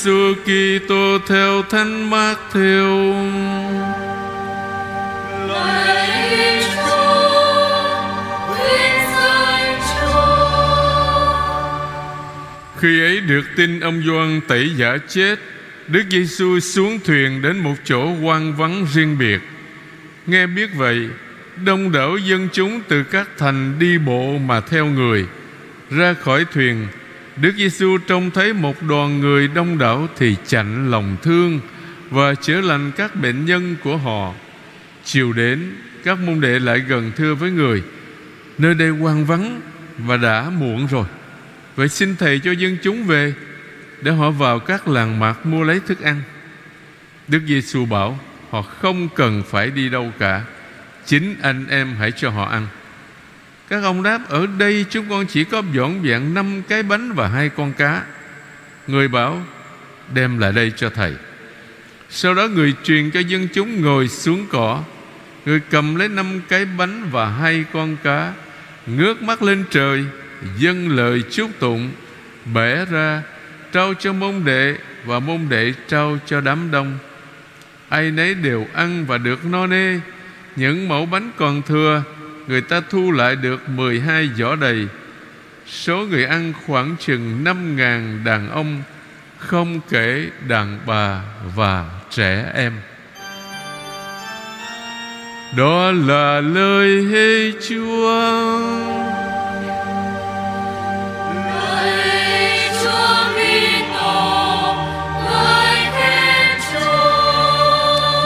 Giêsu Kitô theo Thánh Mát Thiêu. Khi ấy được tin ông Gioan tẩy giả chết, Đức Giêsu xuống thuyền đến một chỗ hoang vắng riêng biệt. Nghe biết vậy, đông đảo dân chúng từ các thành đi bộ mà theo người. Ra khỏi thuyền, Đức Giêsu trông thấy một đoàn người đông đảo thì chạnh lòng thương và chữa lành các bệnh nhân của họ. Chiều đến, các môn đệ lại gần thưa với người: Nơi đây hoang vắng và đã muộn rồi. Vậy xin thầy cho dân chúng về để họ vào các làng mạc mua lấy thức ăn. Đức Giêsu bảo họ không cần phải đi đâu cả, chính anh em hãy cho họ ăn. Các ông đáp, Ở đây chúng con chỉ có dọn vẹn năm cái bánh và hai con cá. Người bảo, Đem lại đây cho thầy. Sau đó người truyền cho dân chúng ngồi xuống cỏ. Người cầm lấy năm cái bánh và hai con cá, Ngước mắt lên trời, Dâng lời chúc tụng, Bẻ ra, Trao cho môn đệ Và môn đệ trao cho đám đông. Ai nấy đều ăn và được no nê, Những mẫu bánh còn thừa Người ta thu lại được 12 giỏ đầy. Số người ăn khoảng chừng 5 ngàn đàn ông Không kể đàn bà và trẻ em. Đó là lời Thiên Chúa.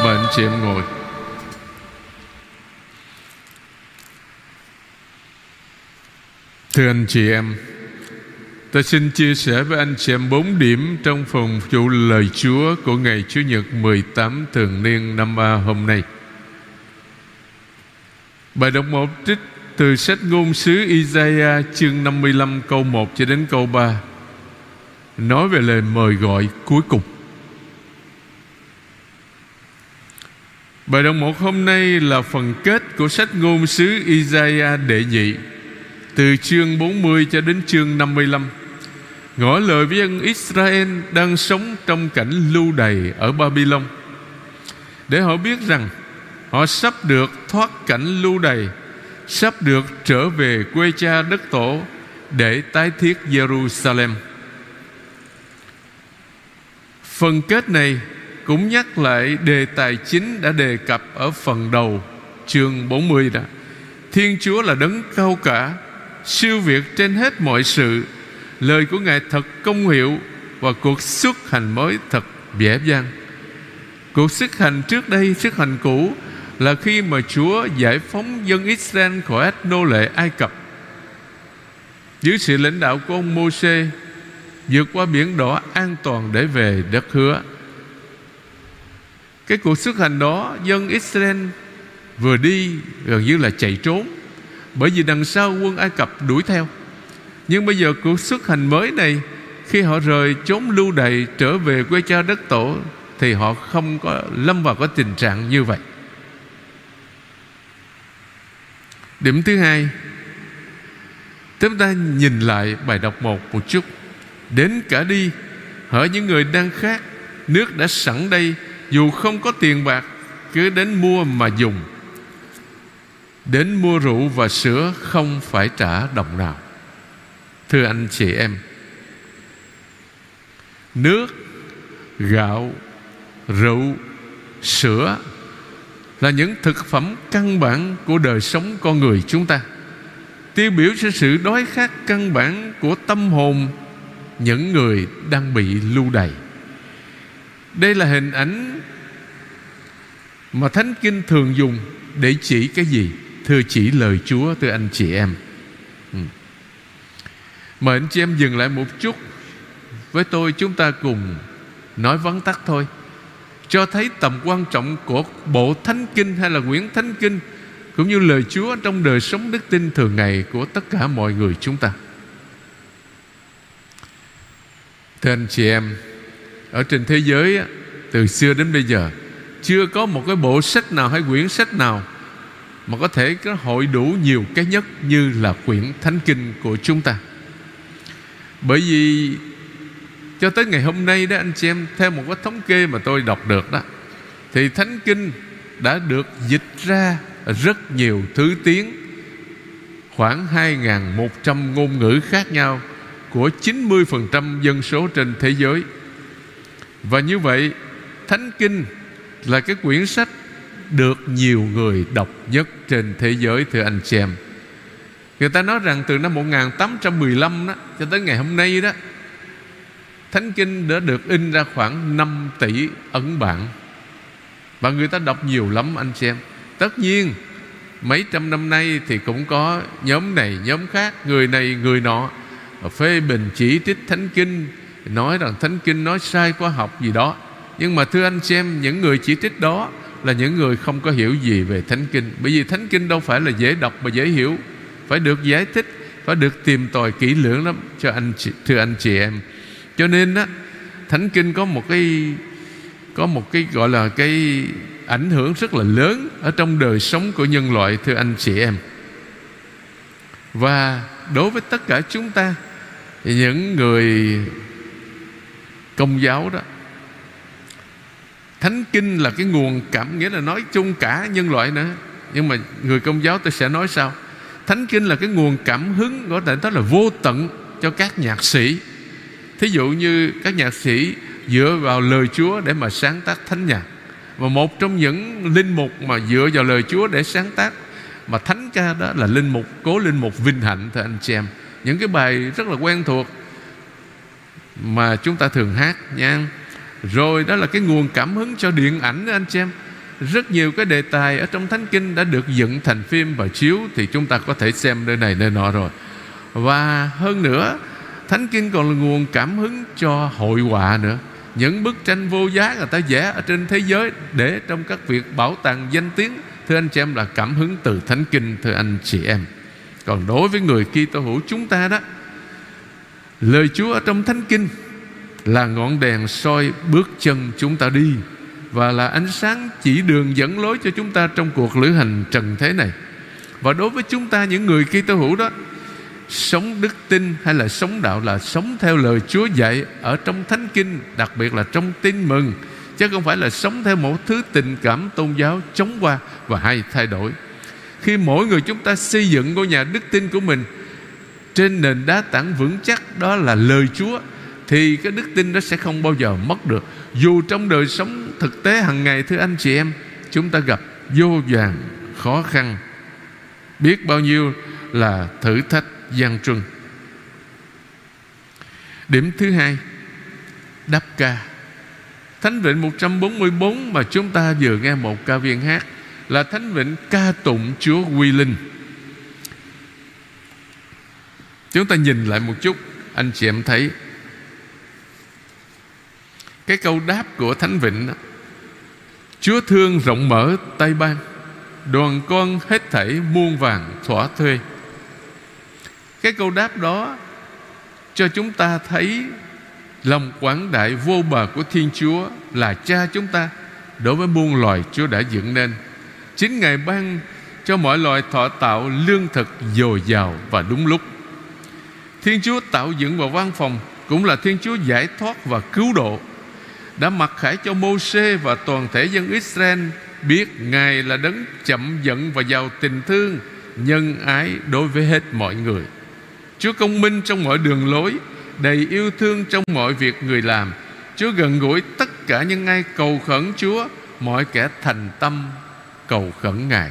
Mời anh chị em ngồi Thưa anh chị em Ta xin chia sẻ với anh chị em bốn điểm trong phòng chủ lời Chúa của ngày Chủ nhật 18 thường niên năm A hôm nay. Bài đọc một trích từ sách ngôn sứ Isaiah chương 55 câu 1 cho đến câu 3 nói về lời mời gọi cuối cùng. Bài đọc một hôm nay là phần kết của sách ngôn sứ Isaiah đệ nhị từ chương 40 cho đến chương 55 ngỏ lời với dân Israel đang sống trong cảnh lưu đày ở Babylon để họ biết rằng họ sắp được thoát cảnh lưu đày sắp được trở về quê cha đất tổ để tái thiết Jerusalem. Phần kết này cũng nhắc lại đề tài chính đã đề cập ở phần đầu chương 40 đó. Thiên Chúa là đấng cao cả, siêu việt trên hết mọi sự. Lời của Ngài thật công hiệu và cuộc xuất hành mới thật dễ dàng. Cuộc xuất hành trước đây, xuất hành cũ là khi mà Chúa giải phóng dân Israel khỏi ách nô lệ Ai Cập. Dưới sự lãnh đạo của ông Môsê vượt qua biển đỏ an toàn để về đất hứa. Cái cuộc xuất hành đó dân Israel vừa đi gần như là chạy trốn bởi vì đằng sau quân Ai Cập đuổi theo. Nhưng bây giờ cuộc xuất hành mới này, khi họ rời chốn lưu đày trở về quê cha đất tổ, thì họ không có lâm vào cái tình trạng như vậy. Điểm thứ hai Chúng ta nhìn lại bài đọc một một chút Đến cả đi, Hỡi những người đang khác Nước đã sẵn đây, Dù không có tiền bạc, Cứ đến mua mà dùng Đến mua rượu và sữa Không phải trả đồng nào. Thưa anh chị em, Nước, Gạo, Rượu, Sữa Là những thực phẩm căn bản Của đời sống con người chúng ta. Tiêu biểu cho sự đói khát căn bản Của tâm hồn Những người đang bị lưu đày. Đây là hình ảnh Mà Thánh Kinh thường dùng Để chỉ cái gì? Thưa chỉ lời Chúa từ anh chị em. Ừ. Mời anh chị em dừng lại một chút. Với tôi chúng ta cùng Nói vắn tắt thôi. Cho thấy tầm quan trọng của bộ Thánh Kinh Hay là quyển Thánh Kinh, Cũng như lời Chúa trong đời sống đức tin thường ngày Của tất cả mọi người chúng ta. Thưa anh chị em, Ở trên thế giới Từ xưa đến bây giờ, Chưa có một cái bộ sách nào hay quyển sách nào mà có thể có hội đủ nhiều cái nhất Như là quyển Thánh Kinh của chúng ta Bởi vì cho tới ngày hôm nay đó anh chị em theo một cái thống kê mà tôi đọc được đó thì thánh kinh đã được dịch ra rất nhiều thứ tiếng khoảng 2.100 ngôn ngữ khác nhau của 90% dân số trên thế giới. Và như vậy, Thánh Kinh là cái quyển sách được nhiều người đọc nhất trên thế giới, thưa anh chị em. Người ta nói rằng từ năm 1815 đó, cho tới ngày hôm nay đó, Thánh Kinh đã được in ra khoảng 5 tỷ ấn bản. Và người ta đọc nhiều lắm, anh chị em Tất nhiên, mấy trăm năm nay thì cũng có nhóm này, nhóm khác, Người này, người nọ. Phê bình chỉ trích Thánh Kinh, Nói rằng Thánh Kinh nói sai khoa học gì đó. Nhưng mà thưa anh xem Những người chỉ trích đó là những người không có hiểu gì về Thánh Kinh. Bởi vì Thánh Kinh đâu phải là dễ đọc mà dễ hiểu. Phải được giải thích Phải được tìm tòi kỹ lưỡng lắm cho anh chị, Thưa anh chị em. Cho nên á Thánh Kinh có một cái Có một cái gọi là cái ảnh hưởng rất là lớn Ở trong đời sống của nhân loại Thưa anh chị em. Và đối với tất cả chúng ta Những người công giáo đó Thánh Kinh là cái nguồn cảm Nghĩa là nói chung cả nhân loại nữa. Nhưng mà người công giáo tôi sẽ nói sao Thánh Kinh là cái nguồn cảm hứng Có thể nói là vô tận cho các nhạc sĩ. Thí dụ như các nhạc sĩ dựa vào lời Chúa để mà sáng tác thánh nhạc. Và một trong những linh mục mà dựa vào lời Chúa để sáng tác Mà thánh ca đó là linh mục, Cố linh mục Vinh Hạnh, thưa anh chị em. Những cái bài rất là quen thuộc Mà chúng ta thường hát nha rồi đó là cái nguồn cảm hứng cho điện ảnh đó anh chị em rất nhiều cái đề tài ở trong Thánh Kinh đã được dựng thành phim và chiếu thì chúng ta có thể xem nơi này nơi nọ rồi. Và hơn nữa, Thánh Kinh còn là nguồn cảm hứng cho hội họa nữa. Những bức tranh vô giá người ta vẽ ở trên thế giới để trong các việc bảo tàng danh tiếng thưa anh chị em là cảm hứng từ Thánh Kinh thưa anh chị em. Còn đối với người Kitô hữu chúng ta đó, lời Chúa ở trong Thánh Kinh là ngọn đèn soi bước chân chúng ta đi và là ánh sáng chỉ đường dẫn lối cho chúng ta trong cuộc lữ hành trần thế này. Và đối với chúng ta những người Kitô hữu đó, sống đức tin hay là sống đạo là sống theo lời Chúa dạy ở trong Thánh Kinh, đặc biệt là trong tin mừng, chứ không phải là sống theo một thứ tình cảm tôn giáo chống qua và hay thay đổi. Khi mỗi người chúng ta xây dựng ngôi nhà đức tin của mình trên nền đá tảng vững chắc đó là lời Chúa thì cái đức tin đó sẽ không bao giờ mất được. Dù trong đời sống thực tế hàng ngày thưa anh chị em chúng ta gặp vô vàng khó khăn. Biết bao nhiêu là thử thách gian truân. Điểm thứ hai đáp ca. Thánh Vịnh 144 mà chúng ta vừa nghe một ca viên hát là Thánh Vịnh ca tụng Chúa Quy Linh. Chúng ta nhìn lại một chút, anh chị em thấy cái câu đáp của Thánh Vịnh đó, Chúa thương rộng mở tay ban Đoàn con hết thảy muôn vàng thỏa thuê. Cái câu đáp đó Cho chúng ta thấy Lòng quảng đại vô bờ của Thiên Chúa Là cha chúng ta Đối với muôn loài Chúa đã dựng nên. Chính Ngài ban cho mọi loài thọ tạo lương thực dồi dào và đúng lúc. Thiên Chúa tạo dựng và văn phòng Cũng là Thiên Chúa giải thoát và cứu độ đã mặc khải cho Mô-xê và toàn thể dân Israel biết Ngài là đấng chậm giận và giàu tình thương, nhân ái đối với hết mọi người. Chúa công minh trong mọi đường lối, đầy yêu thương trong mọi việc người làm. Chúa gần gũi tất cả những ai cầu khẩn Chúa, mọi kẻ thành tâm cầu khẩn Ngài.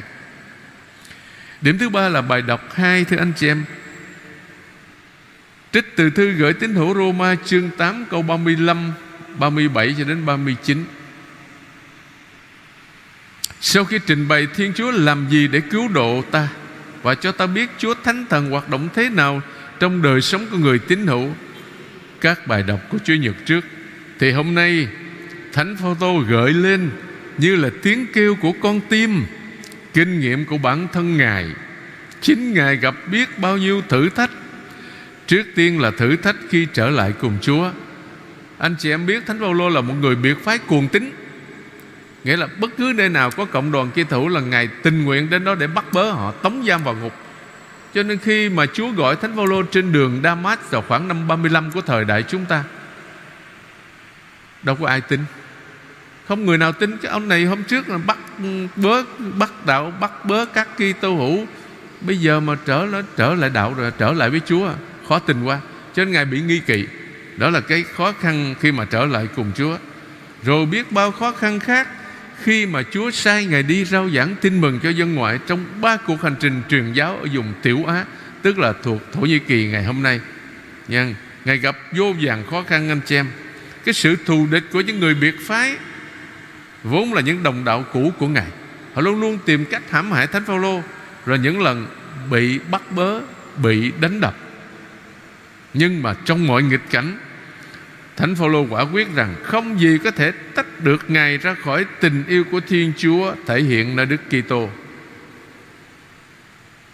Điểm thứ ba là bài đọc hai, thưa anh chị em. Trích từ thư gửi tín hữu Roma chương 8 câu 35 37 cho đến 39 Sau khi trình bày, Thiên Chúa làm gì để cứu độ ta? Và cho ta biết Chúa Thánh Thần hoạt động thế nào Trong đời sống của người tín hữu? Các bài đọc của Chúa Nhật trước. Thì hôm nay, Thánh Phaolô gợi lên Như là tiếng kêu của con tim, Kinh nghiệm của bản thân Ngài. Chính Ngài gặp biết bao nhiêu thử thách. Trước tiên là thử thách khi trở lại cùng Chúa anh chị em biết Thánh Phaolô là một người biệt phái cuồng tín. Nghĩa là bất cứ nơi nào có cộng đoàn kia thủ là Ngài tình nguyện đến đó để bắt bớ họ, Tống giam vào ngục. Cho nên khi mà Chúa gọi Thánh Phaolô trên đường Damas Vào khoảng năm 35 của thời đại chúng ta, đâu có ai tin. Không người nào tin cái ông này hôm trước là bắt ừ, bớ, bắt đạo, bắt bớ các Kitô hữu. Bây giờ mà trở lại trở lại đạo rồi, trở lại với Chúa, khó tin quá. Cho nên ngài bị nghi kỵ đó là cái khó khăn khi mà trở lại cùng Chúa rồi biết bao khó khăn khác khi mà Chúa sai Ngài đi rao giảng tin mừng cho dân ngoại trong ba cuộc hành trình truyền giáo ở vùng Tiểu Á, tức là thuộc Thổ Nhĩ Kỳ ngày hôm nay. nhân Ngài gặp vô vàng khó khăn anh chị em. Cái sự thù địch của những người biệt phái vốn là những đồng đạo cũ của Ngài. Họ luôn luôn tìm cách hãm hại Thánh Phaolô, rồi những lần bị bắt bớ, bị đánh đập. Nhưng mà trong mọi nghịch cảnh, Thánh Phaolô quả quyết rằng không gì có thể tách được Ngài ra khỏi tình yêu của Thiên Chúa thể hiện nơi Đức Kitô.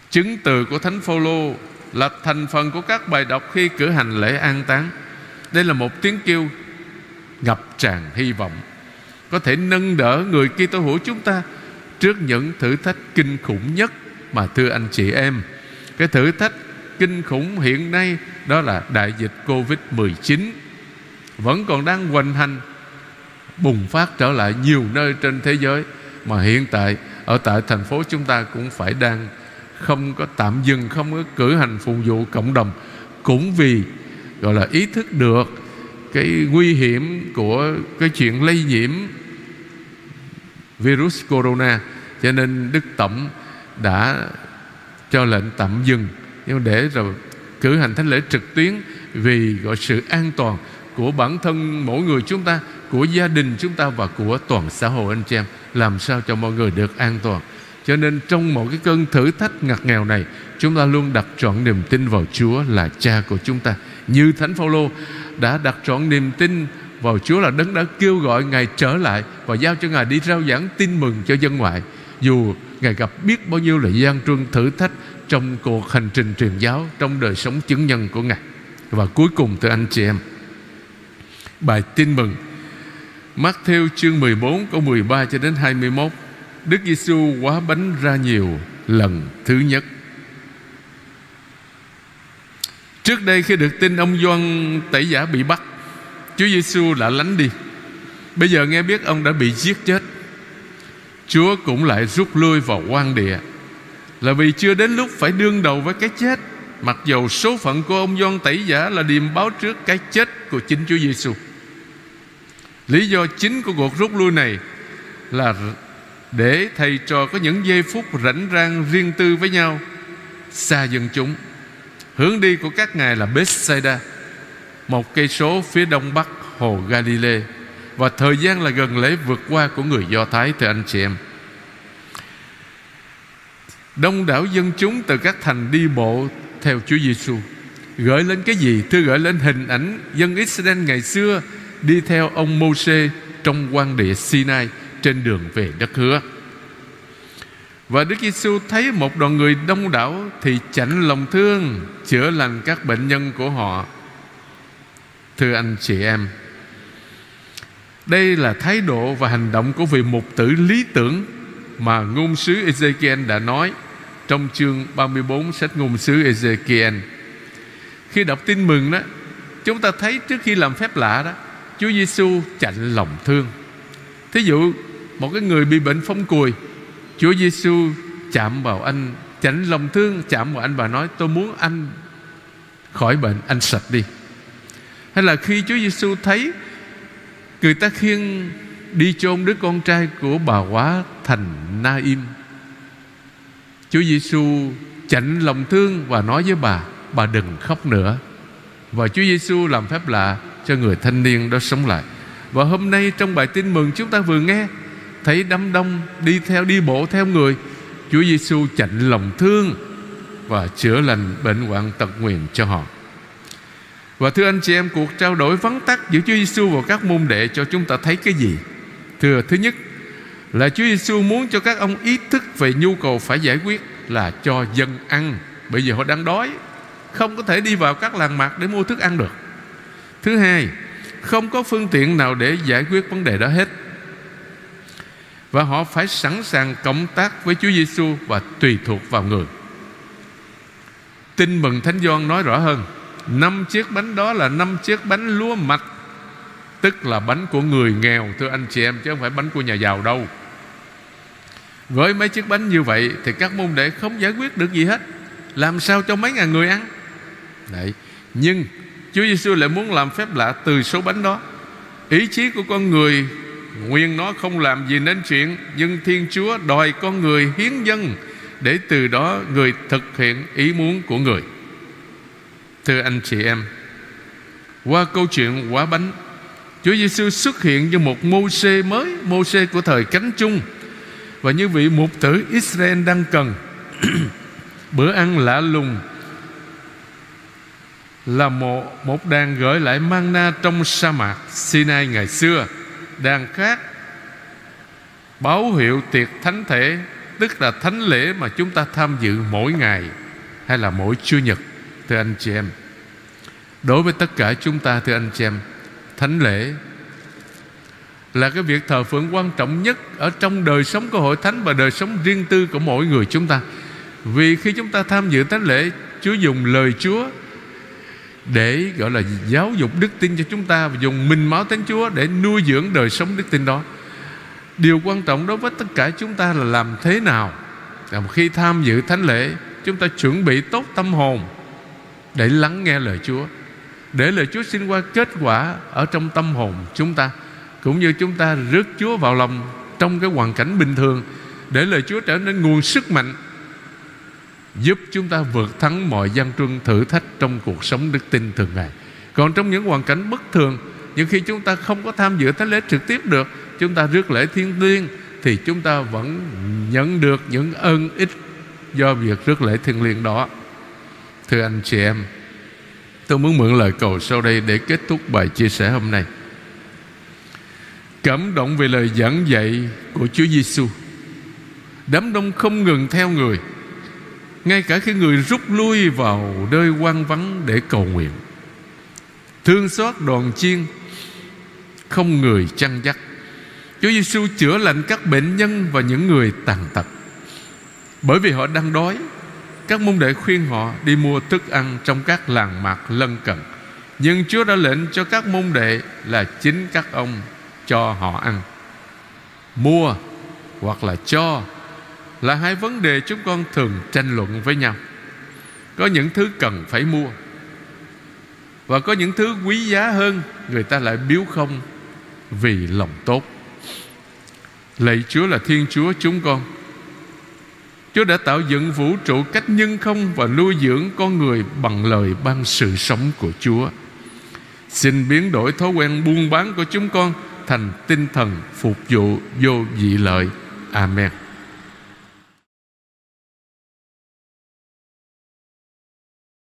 Chứng từ của Thánh Phaolô là thành phần của các bài đọc khi cử hành lễ an táng. Đây là một tiếng kêu ngập tràn hy vọng, có thể nâng đỡ người Kitô hữu chúng ta trước những thử thách kinh khủng nhất mà thưa anh chị em. Cái thử thách kinh khủng hiện nay, đó là đại dịch Covid-19 vẫn còn đang hoành hành, bùng phát trở lại nhiều nơi trên thế giới, mà hiện tại, ở tại thành phố chúng ta cũng phải đang không có tạm dừng, không có cử hành phục vụ cộng đồng. Cũng vì, gọi là, ý thức được cái nguy hiểm của cái chuyện lây nhiễm virus corona, cho nên đức tổng đã cho lệnh tạm dừng nhưng để rồi cử hành thánh lễ trực tuyến vì gọi sự an toàn của bản thân mỗi người chúng ta, của gia đình chúng ta và của toàn xã hội, anh chị em, làm sao cho mọi người được an toàn? Cho nên trong một cái cơn thử thách ngặt nghèo này, chúng ta luôn đặt trọn niềm tin vào Chúa là cha của chúng ta. Như Thánh Phaolô đã đặt trọn niềm tin vào Chúa là đấng đã kêu gọi Ngài trở lại và giao cho Ngài đi rao giảng tin mừng cho dân ngoại. Dù Ngài gặp biết bao nhiêu là gian truân thử thách trong cuộc hành trình truyền giáo, trong đời sống chứng nhân của Ngài. Và cuối cùng, thưa anh chị em, bài tin mừng. Matthew chương 14 câu 13 cho đến 21 Đức Giêsu quá bánh ra nhiều lần thứ nhất. Trước đây khi được tin ông Doan tẩy giả bị bắt, Chúa Giêsu đã lánh đi. Bây giờ nghe biết ông đã bị giết chết. Chúa cũng lại rút lui vào quan địa. Là vì chưa đến lúc phải đương đầu với cái chết Mặc dầu số phận của ông Doan tẩy giả là điềm báo trước cái chết của chính Chúa Giêsu. Lý do chính của cuộc rút lui này là để thầy trò có những giây phút rảnh rang riêng tư với nhau xa dân chúng. Hướng đi của các ngài là Bethsaida, một cây số phía đông bắc hồ Galilee và thời gian là gần lễ vượt qua của người Do Thái thưa anh chị em. Đông đảo dân chúng từ các thành đi bộ theo Chúa Giêsu. Gửi lên cái gì? Thưa gửi lên hình ảnh dân Israel ngày xưa đi theo ông Môsê trong quan địa Sinai trên đường về đất hứa. Và Đức Giêsu thấy một đoàn người đông đảo thì chảnh lòng thương, chữa lành các bệnh nhân của họ. Thưa anh chị em, đây là thái độ và hành động của vị mục tử lý tưởng mà ngôn sứ Ezekiel đã nói trong chương 34 sách ngôn sứ Ezekiel. Khi đọc tin mừng đó, chúng ta thấy trước khi làm phép lạ đó, Chúa Giêsu chạnh lòng thương. Thí dụ một cái người bị bệnh phong cùi, Chúa Giêsu chạm vào anh, chạnh lòng thương chạm vào anh và nói tôi muốn anh khỏi bệnh, anh sạch đi. Hay là khi Chúa Giêsu thấy người ta khiêng đi chôn đứa con trai của bà quá thành Na-im Chúa Giêsu chạnh lòng thương và nói với bà bà đừng khóc nữa. Và Chúa Giêsu làm phép lạ cho người thanh niên đó sống lại. Và hôm nay trong bài tin mừng chúng ta vừa nghe, thấy đám đông đi theo, đi bộ theo người, Chúa Giêsu chạnh lòng thương và chữa lành bệnh hoạn tật nguyền cho họ. Và thưa anh chị em, cuộc trao đổi vắn tắt giữa Chúa Giêsu và các môn đệ cho chúng ta thấy cái gì? Thưa, thứ nhất là Chúa Giêsu muốn cho các ông ý thức về nhu cầu phải giải quyết là cho dân ăn. Bây giờ họ đang đói không có thể đi vào các làng mạc để mua thức ăn được. Thứ hai không có phương tiện nào để giải quyết vấn đề đó hết. Và họ phải sẵn sàng cộng tác với Chúa Giêsu và tùy thuộc vào người. Tin mừng Thánh Gioan nói rõ hơn, năm chiếc bánh đó là năm chiếc bánh lúa mạch Tức là bánh của người nghèo Thưa anh chị em chứ không phải bánh của nhà giàu đâu. Với mấy chiếc bánh như vậy Thì các môn đệ không giải quyết được gì hết. Làm sao cho mấy ngàn người ăn? Đấy. Nhưng Chúa Giêsu lại muốn làm phép lạ từ số bánh đó. Ý chí của con người, Nguyên nó không làm gì nên chuyện, Nhưng Thiên Chúa đòi con người hiến dân Để từ đó người thực hiện ý muốn của người. Thưa anh chị em, Qua câu chuyện quả bánh, Chúa Giêsu xuất hiện như một mô xê mới Mô xê của thời cánh chung và như vị mục tử Israel đang cần Bữa ăn lạ lùng Là một, một đàn gửi lại manna trong sa mạc Sinai ngày xưa. Đàn khác Báo hiệu tiệc thánh thể Tức là thánh lễ mà chúng ta tham dự mỗi ngày Hay là mỗi Chủ nhật Thưa anh chị em. Đối với tất cả chúng ta thưa anh chị em Thánh lễ là cái việc thờ phượng quan trọng nhất Ở trong đời sống của hội thánh Và đời sống riêng tư của mỗi người chúng ta. Vì khi chúng ta tham dự thánh lễ, Chúa dùng lời Chúa Để, gọi là, giáo dục đức tin cho chúng ta Và dùng mình máu Thánh Chúa Để nuôi dưỡng đời sống đức tin đó. Điều quan trọng đối với tất cả chúng ta là làm thế nào là Khi tham dự thánh lễ, Chúng ta chuẩn bị tốt tâm hồn Để lắng nghe lời Chúa, để lời Chúa sinh qua kết quả Ở trong tâm hồn chúng ta. Cũng như chúng ta rước Chúa vào lòng Trong cái hoàn cảnh bình thường, Để lời Chúa trở nên nguồn sức mạnh, Giúp chúng ta vượt thắng mọi gian truân thử thách Trong cuộc sống đức tin thường ngày Còn trong những hoàn cảnh bất thường những khi chúng ta không có tham dự thánh lễ trực tiếp được, Chúng ta rước lễ thiên liêng, Thì chúng ta vẫn nhận được những ơn ích Do việc rước lễ thiên liêng đó Thưa anh chị em, Tôi muốn mượn lời cầu sau đây để kết thúc bài chia sẻ hôm nay. Cảm động về lời giảng dạy của Chúa Giêsu. Đám đông không ngừng theo người, ngay cả khi người rút lui vào nơi quan vắng để cầu nguyện. Thương xót đoàn chiên, không người chăn dắt. Chúa Giêsu chữa lành các bệnh nhân và những người tàn tật. Bởi vì họ đang đói các môn đệ khuyên họ đi mua thức ăn Trong các làng mạc lân cận Nhưng Chúa đã lệnh cho các môn đệ Là chính các ông cho họ ăn. Mua hoặc là cho Là hai vấn đề chúng con thường tranh luận với nhau. Có những thứ cần phải mua Và có những thứ quý giá hơn Người ta lại biếu không Vì lòng tốt. Lạy Chúa là Thiên Chúa chúng con. Chúa đã tạo dựng vũ trụ cách nhân không Và nuôi dưỡng con người bằng lời ban sự sống của Chúa. Xin biến đổi thói quen buôn bán của chúng con Thành tinh thần phục vụ vô dị lợi. Amen.